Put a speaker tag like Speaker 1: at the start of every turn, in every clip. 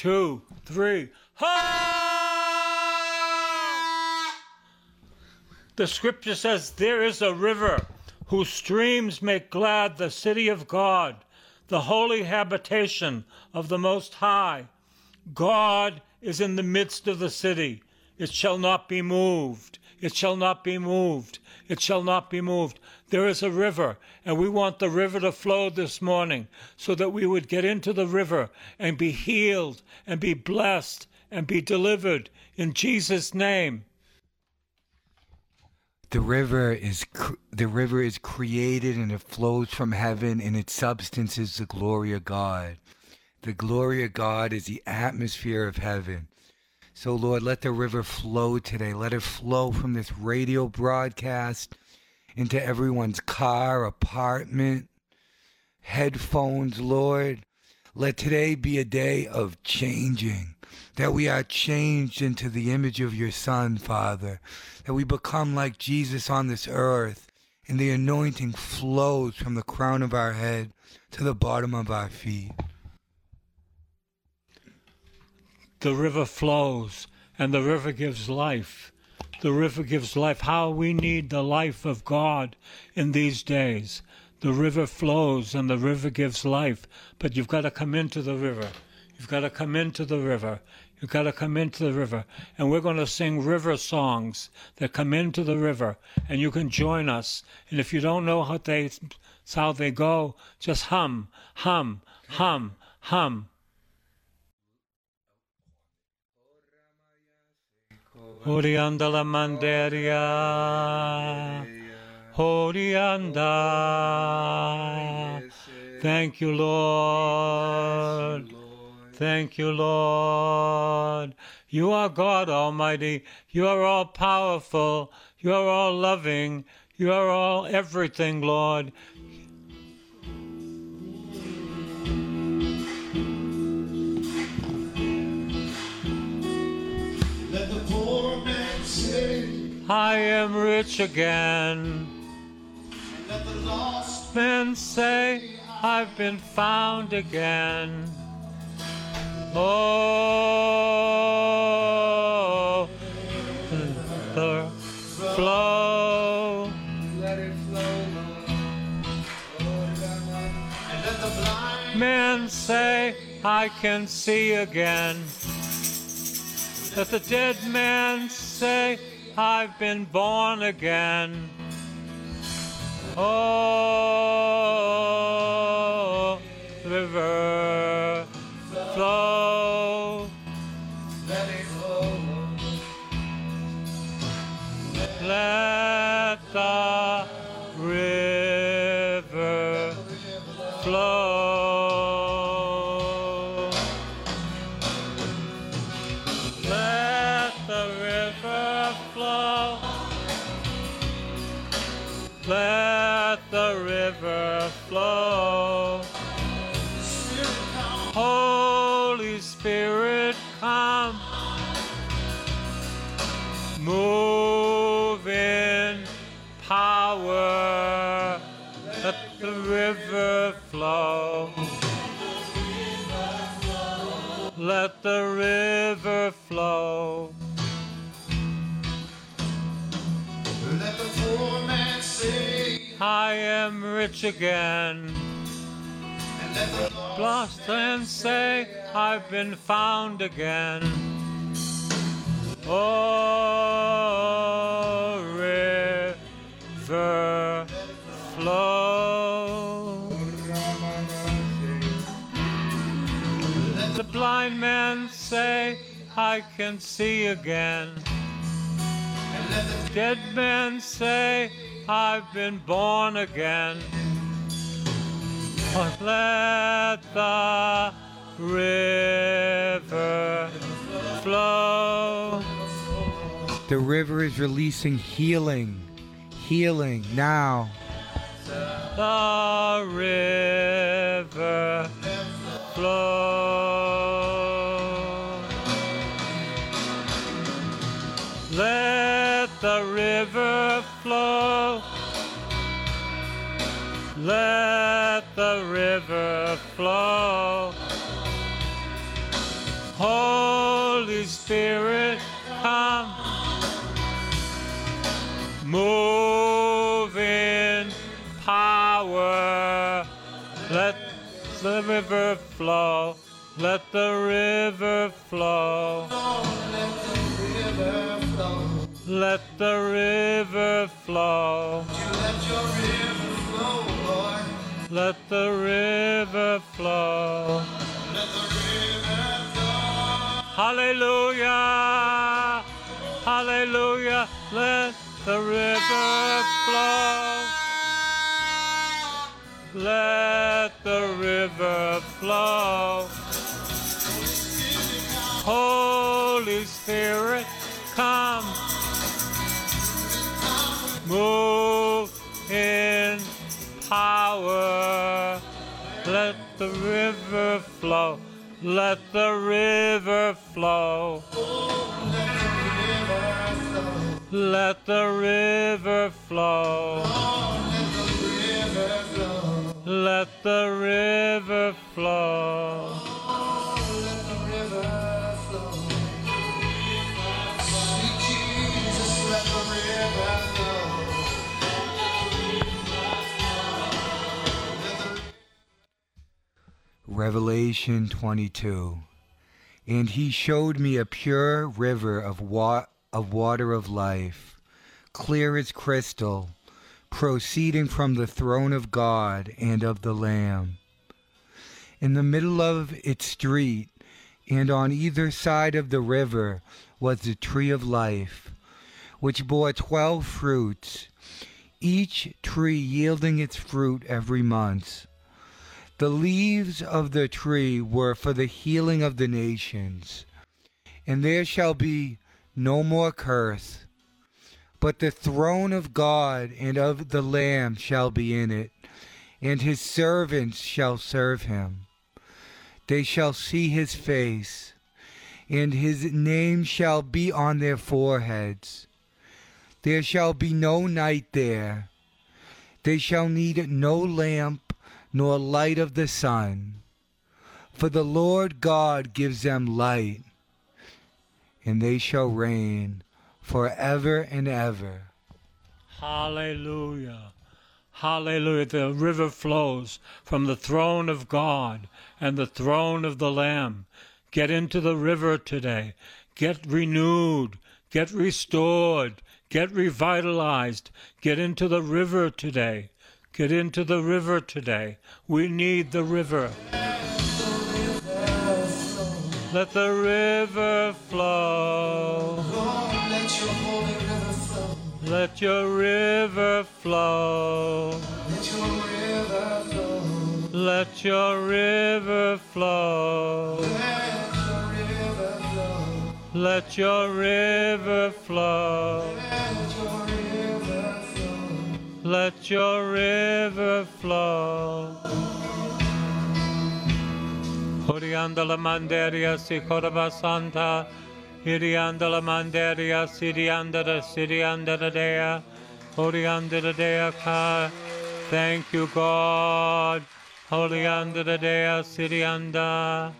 Speaker 1: two, three. Ha! The scripture says, There is a river whose streams make glad the city of God, the holy habitation of the Most High. God is in the midst of the city. It shall not be moved. It shall not be moved. It shall not be moved. There is a river, and we want the river to flow this morning so that we would get into the river and be healed and be blessed and be delivered in Jesus' name.
Speaker 2: The river is the river is created and it flows from heaven and its substance is the glory of God. The glory of God is the atmosphere of heaven. So Lord, let the river flow today. Let it flow from this radio broadcast into everyone's car, apartment, headphones, Lord. Let today be a day of changing, that we are changed into the image of your Son, Father, that we become like Jesus on this earth, and the anointing flows from the crown of our head to the bottom of our feet.
Speaker 1: The river flows, and the river gives life. The river gives life. How we need the life of God in these days. The river flows and the river gives life, but you've got to come into the river. You've got to come into the river. You've got to come into the river. And we're going to sing river songs that come into the river, and you can join us. And if you don't know how they, how they go, just hum, hum, hum, hum. Orianda la manderia, Orianda. Thank you, Lord. Thank you, Lord. You are God Almighty. You are all powerful. You are all loving. You are all everything, Lord. I am rich again.
Speaker 3: let the lost
Speaker 1: Men say, I've been found again. Oh, the flow.
Speaker 3: and let the blind
Speaker 1: Men say, I can see again. Let the dead man say, I've been born again. Oh, river, am again.
Speaker 3: Lost
Speaker 1: and say, I've been found again. Oh, river flow. The blind man say, I can see again. Dead men say, I've been born again. But let the river flow.
Speaker 2: The river is releasing healing. Healing now.
Speaker 1: The river flow. Let the river flow. Let the river flow. Holy Spirit, come. Move in power. Let the river flow. Let the river flow. Let the river flow.
Speaker 3: Let your river flow, Lord.
Speaker 1: Let the river flow.
Speaker 3: Let the river flow.
Speaker 1: Hallelujah. Hallelujah. Let the river flow. Let the river flow. Holy Spirit, come. Move in power. Let the river flow. Let the river flow. Let the river flow. Let the river flow.
Speaker 2: Revelation 22. And he showed me a pure river of, wa- of water of life, clear as crystal, proceeding from the throne of God and of the Lamb. In the middle of its street, and on either side of the river, was the tree of life, which bore twelve fruits, each tree yielding its fruit every month. The leaves of the tree were for the healing of the nations. And there shall be no more curse, but the throne of God and of the Lamb shall be in it, and his servants shall serve him. They shall see his face, and his name shall be on their foreheads. There shall be no night there. They shall need no lamp nor light of the sun. For the Lord God gives them light, and they shall reign forever and ever.
Speaker 1: Hallelujah. Hallelujah. The river flows from the throne of God and the throne of the Lamb. Get into the river today. Get renewed. Get restored. Get revitalized. Get into the river today. Get into the river today. We need the river. Let the river flow.
Speaker 3: Let your holy river flow.
Speaker 1: Let your river flow.
Speaker 3: Let your river flow.
Speaker 1: Let your river flow.
Speaker 3: Let your river flow.
Speaker 1: Let your river flow.
Speaker 3: Flow.
Speaker 1: Oriandala manderia sikoraba santa. Iriandala manderia siriandara siriandara dea. Oriandara dea ka. Thank you, God. Oriandara dea sirianda.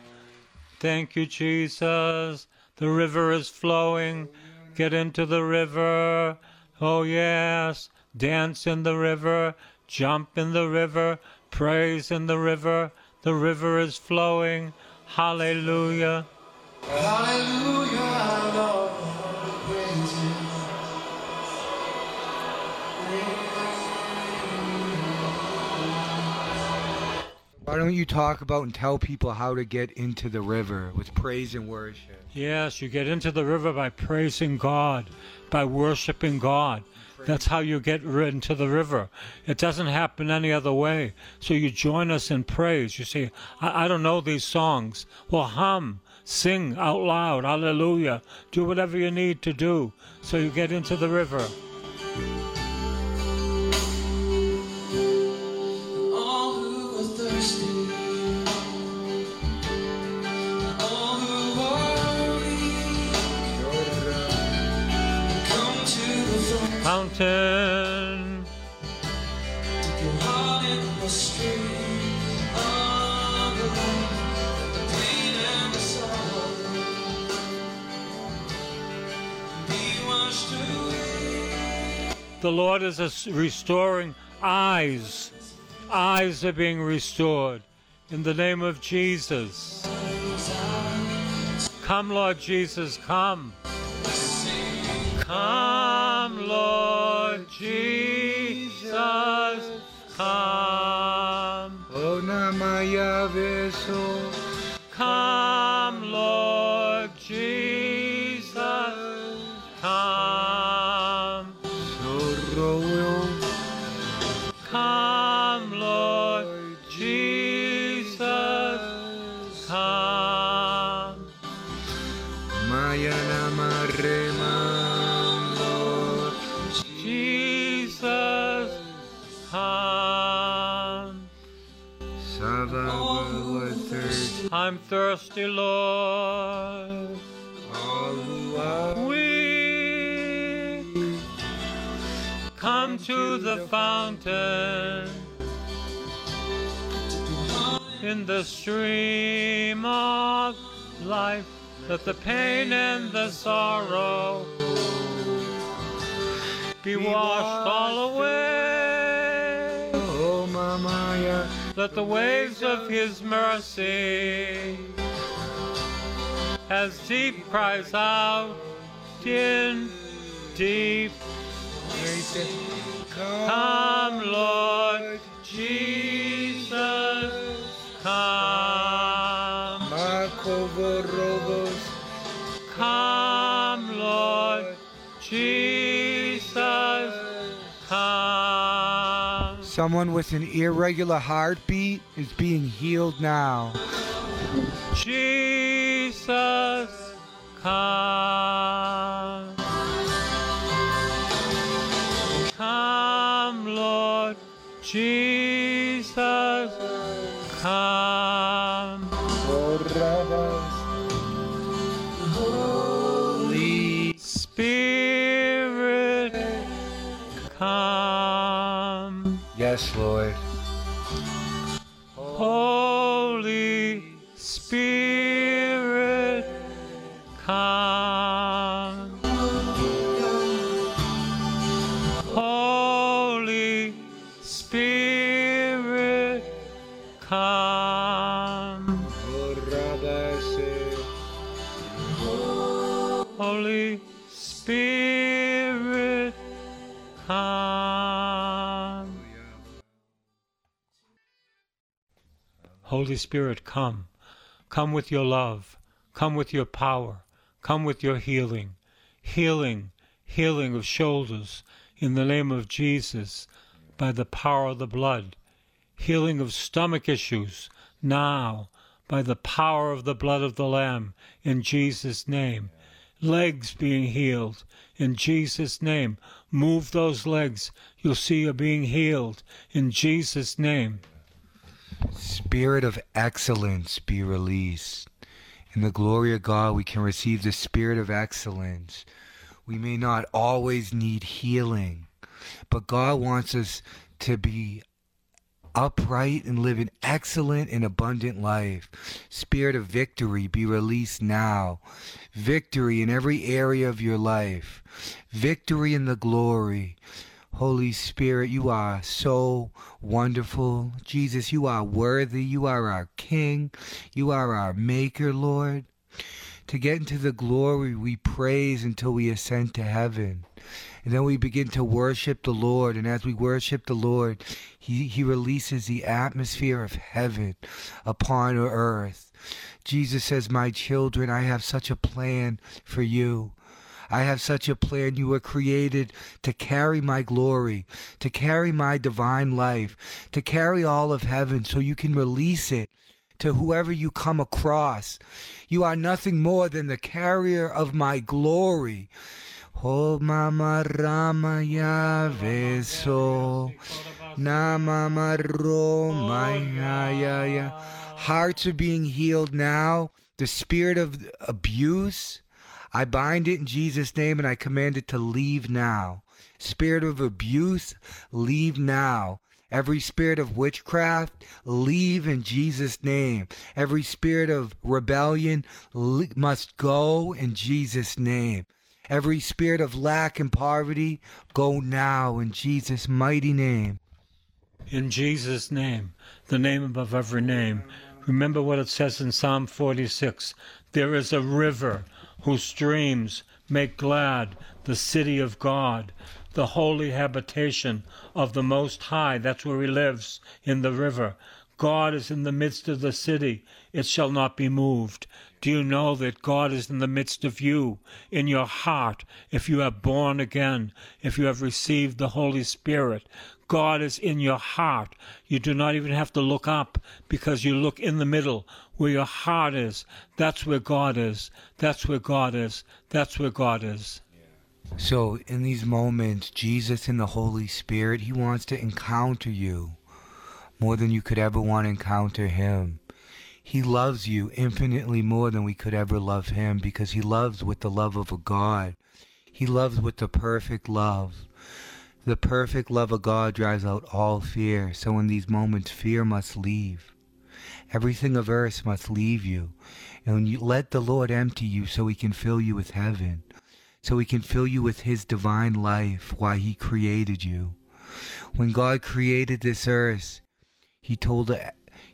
Speaker 1: Thank you, Jesus. The river is flowing. Get into the river. Oh, yes. Dance in the river. Jump in the river. Praise in the river. The river is flowing. Hallelujah.
Speaker 3: Hallelujah, Lord, praise you.
Speaker 2: Why don't you talk about and tell people how to get into the river with praise and worship?
Speaker 1: Yes, you get into the river by praising God, by worshiping God. That's how you get into the river. It doesn't happen any other way. So you join us in praise. You say, I, I don't know these songs. Well, hum. Sing out loud, hallelujah. Do whatever you need to do so you get into the river.
Speaker 3: Away.
Speaker 1: the Lord is restoring eyes. Eyes are being restored in the name of Jesus. Come, Lord Jesus, come. Come, Lord Jesus, come.
Speaker 2: Oh, Namaya Veso.
Speaker 1: Come, Lord Jesus, thirsty, Lord.
Speaker 2: All who are
Speaker 1: We come to the fountain in the stream of life. Let the pain and the sorrow be washed all away.
Speaker 2: Oh, Mamaya.
Speaker 1: Let the waves of his mercy as deep cries out in deep Come, Lord Jesus, come.
Speaker 2: Someone with an irregular heartbeat is being healed now.
Speaker 1: Jesus, come. Come, Lord Jesus, come.
Speaker 2: Holy
Speaker 1: Spirit, come. Come with your love. Come with your power. Come with your healing. Healing, healing of shoulders in the name of Jesus by the power of the blood. Healing of stomach issues now by the power of the blood of the Lamb in Jesus' name. Legs being healed in Jesus' name. Move those legs. You'll see you're being healed in Jesus' name.
Speaker 2: Spirit of excellence be released. In the glory of God, we can receive the spirit of excellence. We may not always need healing, but God wants us to be upright and live an excellent and abundant life. Spirit of victory be released now. Victory in every area of your life. Victory in the glory. Holy Spirit, you are so wonderful. Jesus, you are worthy. You are our King. You are our Maker, Lord. To get into the glory, we praise until we ascend to heaven. And then we begin to worship the Lord. And as we worship the Lord, He, he releases the atmosphere of heaven upon earth. Jesus says, My children, I have such a plan for you. I have such a plan. You were created to carry my glory, to carry my divine life, to carry all of heaven so you can release it to whoever you come across. You are nothing more than the carrier of my glory. Oh, mama rama ya veso. Ya ya. Hearts are being healed now. The spirit of abuse, I bind it in Jesus' name and I command it to leave now. Spirit of abuse, leave now. Every spirit of witchcraft, leave in Jesus' name. Every spirit of rebellion le- must go in Jesus' name. Every spirit of lack and poverty, go now in Jesus' mighty name.
Speaker 1: In Jesus' name, the name above every name. Remember what it says in Psalm 46 There is a river whose streams make glad the city of God, the holy habitation of the Most High. That's where He lives, in the river. God is in the midst of the city, it shall not be moved. Do you know that God is in the midst of you, in your heart, if you are born again, if you have received the Holy Spirit? God is in your heart. You do not even have to look up because you look in the middle where your heart is. That's where God is. That's where God is. That's where God is.
Speaker 2: So, in these moments, Jesus and the Holy Spirit, He wants to encounter you more than you could ever want to encounter Him. He loves you infinitely more than we could ever love Him because He loves with the love of a God. He loves with the perfect love. The perfect love of God drives out all fear. So, in these moments, fear must leave. Everything of earth must leave you. And you let the Lord empty you so He can fill you with heaven so he can fill you with his divine life why he created you. When God created this earth, he told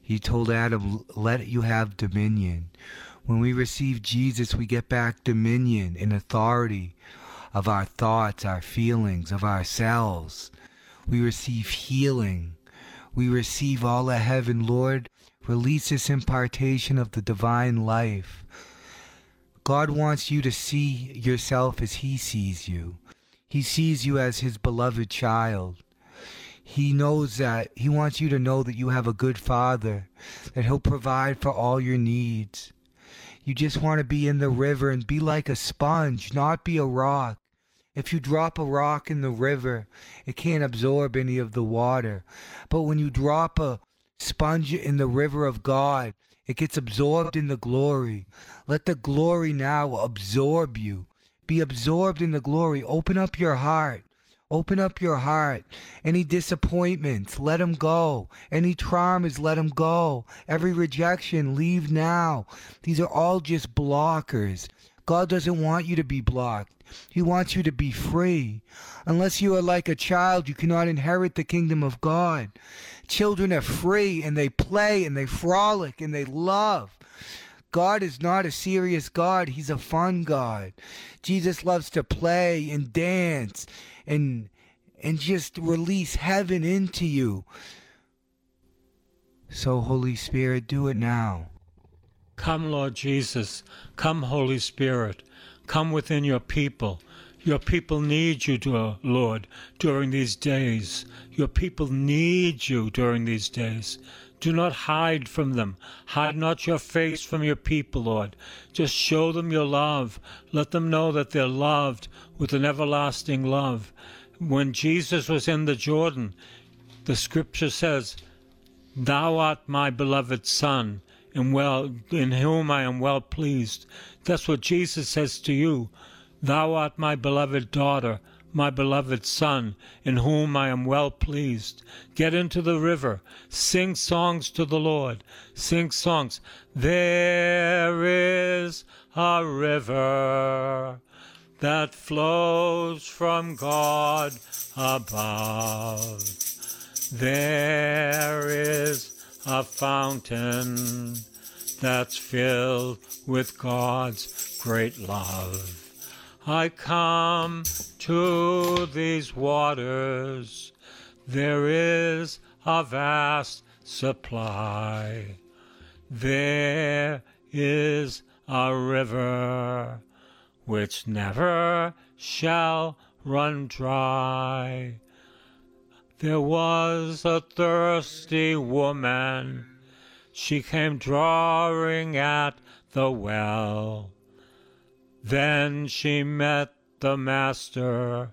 Speaker 2: he told Adam, "Let you have dominion." When we receive Jesus, we get back dominion and authority of our thoughts, our feelings, of ourselves. We receive healing. We receive all of heaven, Lord. Release this impartation of the divine life. God wants you to see yourself as He sees you. He sees you as His beloved child. He knows that He wants you to know that you have a good Father, that He'll provide for all your needs. You just want to be in the river and be like a sponge, not be a rock. If you drop a rock in the river, it can't absorb any of the water. But when you drop a sponge in the river of God, it gets absorbed in the glory. Let the glory now absorb you. Be absorbed in the glory. Open up your heart. Open up your heart. Any disappointments, let them go. Any traumas, let them go. Every rejection, leave now. These are all just blockers. God doesn't want you to be blocked. He wants you to be free. Unless you are like a child, you cannot inherit the kingdom of God. Children are free and they play and they frolic and they love. God is not a serious God, He's a fun God. Jesus loves to play and dance and and just release heaven into you. So Holy Spirit, do it now.
Speaker 1: Come, Lord Jesus. Come, Holy Spirit. Come within your people. Your people need you, dear Lord, during these days. Your people need you during these days. Do not hide from them. Hide not your face from your people, Lord. Just show them your love. Let them know that they're loved with an everlasting love. When Jesus was in the Jordan, the scripture says, Thou art my beloved Son, and well in whom I am well pleased. That's what Jesus says to you. Thou art my beloved daughter, my beloved son, in whom I am well pleased. Get into the river, sing songs to the Lord, sing songs. There is a river that flows from God above. There is a fountain that's filled with God's great love. I come to these waters, there is a vast supply. There is a river which never shall run dry. There was a thirsty woman. she came drawing at the well. Then she met the Master,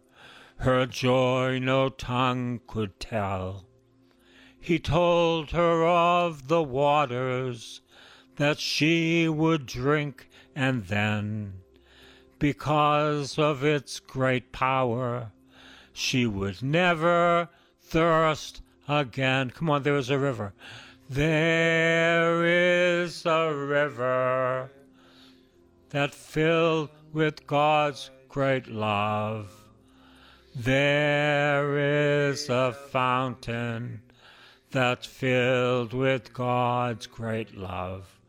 Speaker 1: her joy no tongue could tell. He told her of the waters that she would drink, and then, because of its great power, she would never thirst again. Come on, there is a river. There is a river that filled with God's great love. There is a fountain that's filled with God's great love.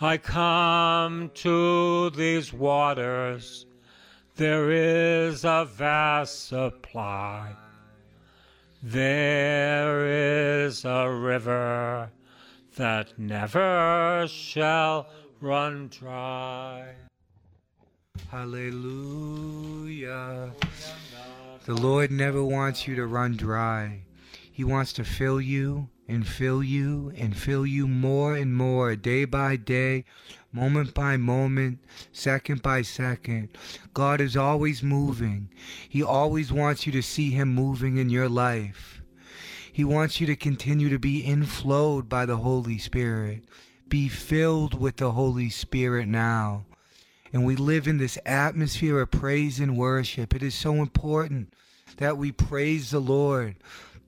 Speaker 1: I come to these waters, there is a vast supply. There is a river that never shall run dry.
Speaker 2: Hallelujah. The Lord never wants you to run dry. He wants to fill you and fill you and fill you more and more, day by day, moment by moment, second by second. God is always moving. He always wants you to see Him moving in your life. He wants you to continue to be inflowed by the Holy Spirit. Be filled with the Holy Spirit now. And we live in this atmosphere of praise and worship. It is so important that we praise the Lord,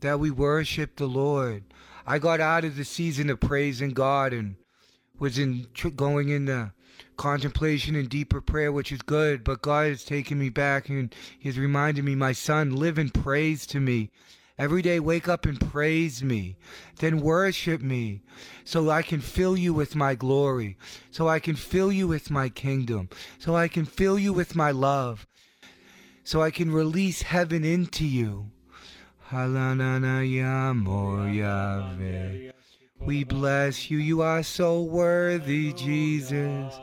Speaker 2: that we worship the Lord. I got out of the season of praising God and was in going into contemplation and deeper prayer, which is good. But God has taken me back and He's reminded me, my son, live in praise to me. Every day, wake up and praise me. Then worship me so I can fill you with my glory, so I can fill you with my kingdom, so I can fill you with my love, so I can release heaven into you. We bless you. You are so worthy, Jesus.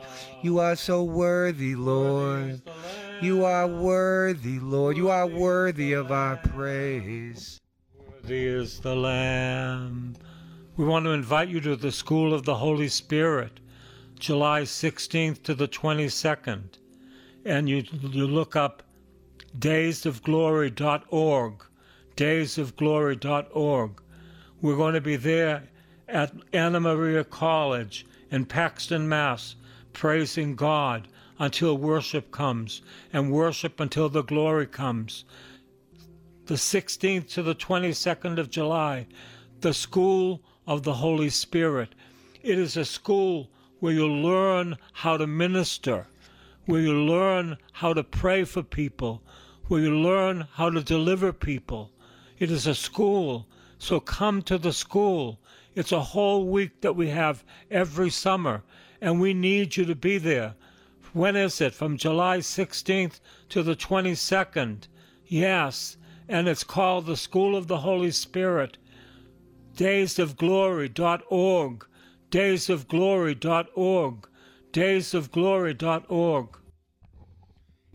Speaker 2: You are so worthy, Lord. You are worthy, Lord. You are worthy of our praise.
Speaker 1: Worthy is the Lamb. We want to invite you to the School of the Holy Spirit, July 16th to the 22nd. And you, you look up daysofglory.org, daysofglory.org. We're going to be there at Anna Maria College in Paxton, Mass, praising God until worship comes, and worship until the glory comes. The 16th to the 22nd of July, the School of the Holy Spirit. It is a school where you learn how to minister, where you learn how to pray for people, where you learn how to deliver people. It is a school, so come to the school. It's a whole week that we have every summer, and we need you to be there. When is it? From July 16th to the 22nd. Yes, and it's called the School of the Holy Spirit. Daysofglory.org. Daysofglory.org. Daysofglory.org.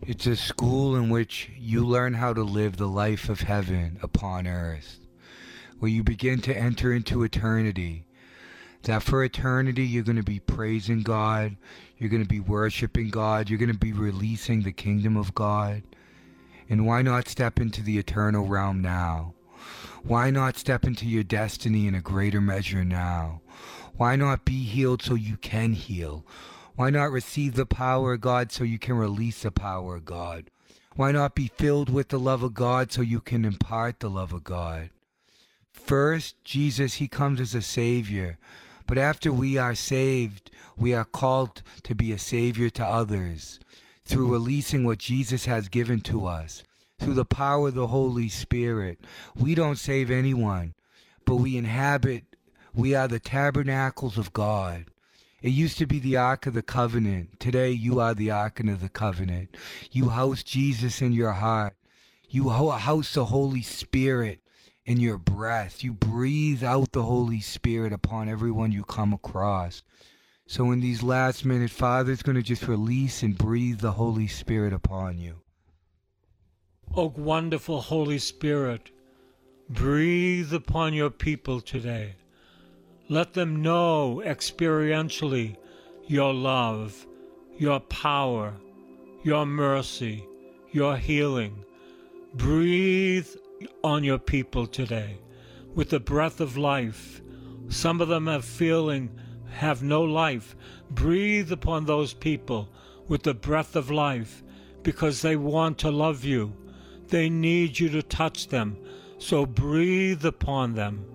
Speaker 2: It's a school in which you learn how to live the life of heaven upon earth, where you begin to enter into eternity. That for eternity you're going to be praising God, you're going to be worshiping God, you're going to be releasing the kingdom of God. And why not step into the eternal realm now? Why not step into your destiny in a greater measure now? Why not be healed so you can heal? Why not receive the power of God so you can release the power of God? Why not be filled with the love of God so you can impart the love of God? First, Jesus, He comes as a Savior. But after we are saved, we are called to be a Savior to others through releasing what Jesus has given to us, through the power of the Holy Spirit. We don't save anyone, but we inhabit, we are the tabernacles of God. It used to be the Ark of the Covenant. Today, you are the Ark of the Covenant. You house Jesus in your heart. You house the Holy Spirit in your breath. You breathe out the Holy Spirit upon everyone you come across. So, in these last minutes, Father's going to just release and breathe the Holy Spirit upon you.
Speaker 1: O wonderful Holy Spirit, breathe upon your people today. Let them know experientially your love, your power, your mercy, your healing. Breathe on your people today with the breath of life. Some of them have feeling have no life. Breathe upon those people with the breath of life because they want to love you. They need you to touch them. So breathe upon them.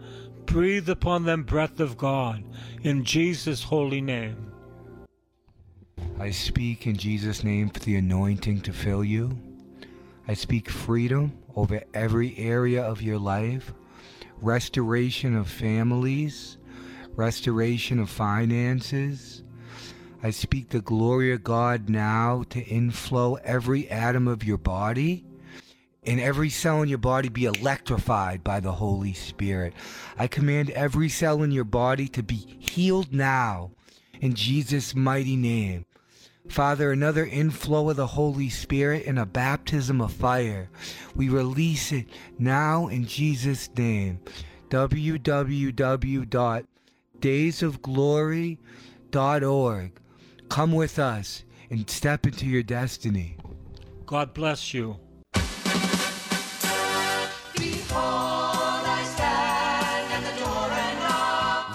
Speaker 1: Breathe upon them, breath of God, in Jesus' holy name.
Speaker 2: I speak in Jesus' name for the anointing to fill you. I speak freedom over every area of your life, restoration of families, restoration of finances. I speak the glory of God now to inflow every atom of your body and every cell in your body be electrified by the Holy Spirit. I command every cell in your body to be healed now in Jesus' mighty name. Father, another inflow of the Holy Spirit and a baptism of fire. We release it now in Jesus' name. www.daysofglory.org. Come with us and step into your destiny.
Speaker 1: God bless you.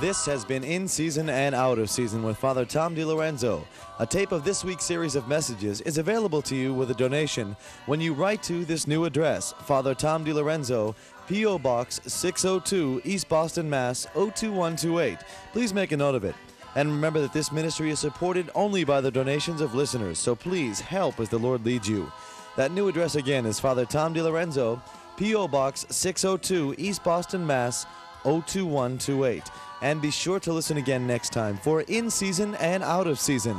Speaker 4: This has been In Season and Out of Season with Father Tom DiLorenzo. A tape of this week's series of messages is available to you with a donation when you write to this new address Father Tom DiLorenzo, P.O. Box 602, East Boston, Mass. 02128. Please make a note of it. And remember that this ministry is supported only by the donations of listeners, so please help as the Lord leads you. That new address again is Father Tom DiLorenzo, P.O. Box 602, East Boston, Mass. 02128. And be sure to listen again next time for In Season and Out of Season.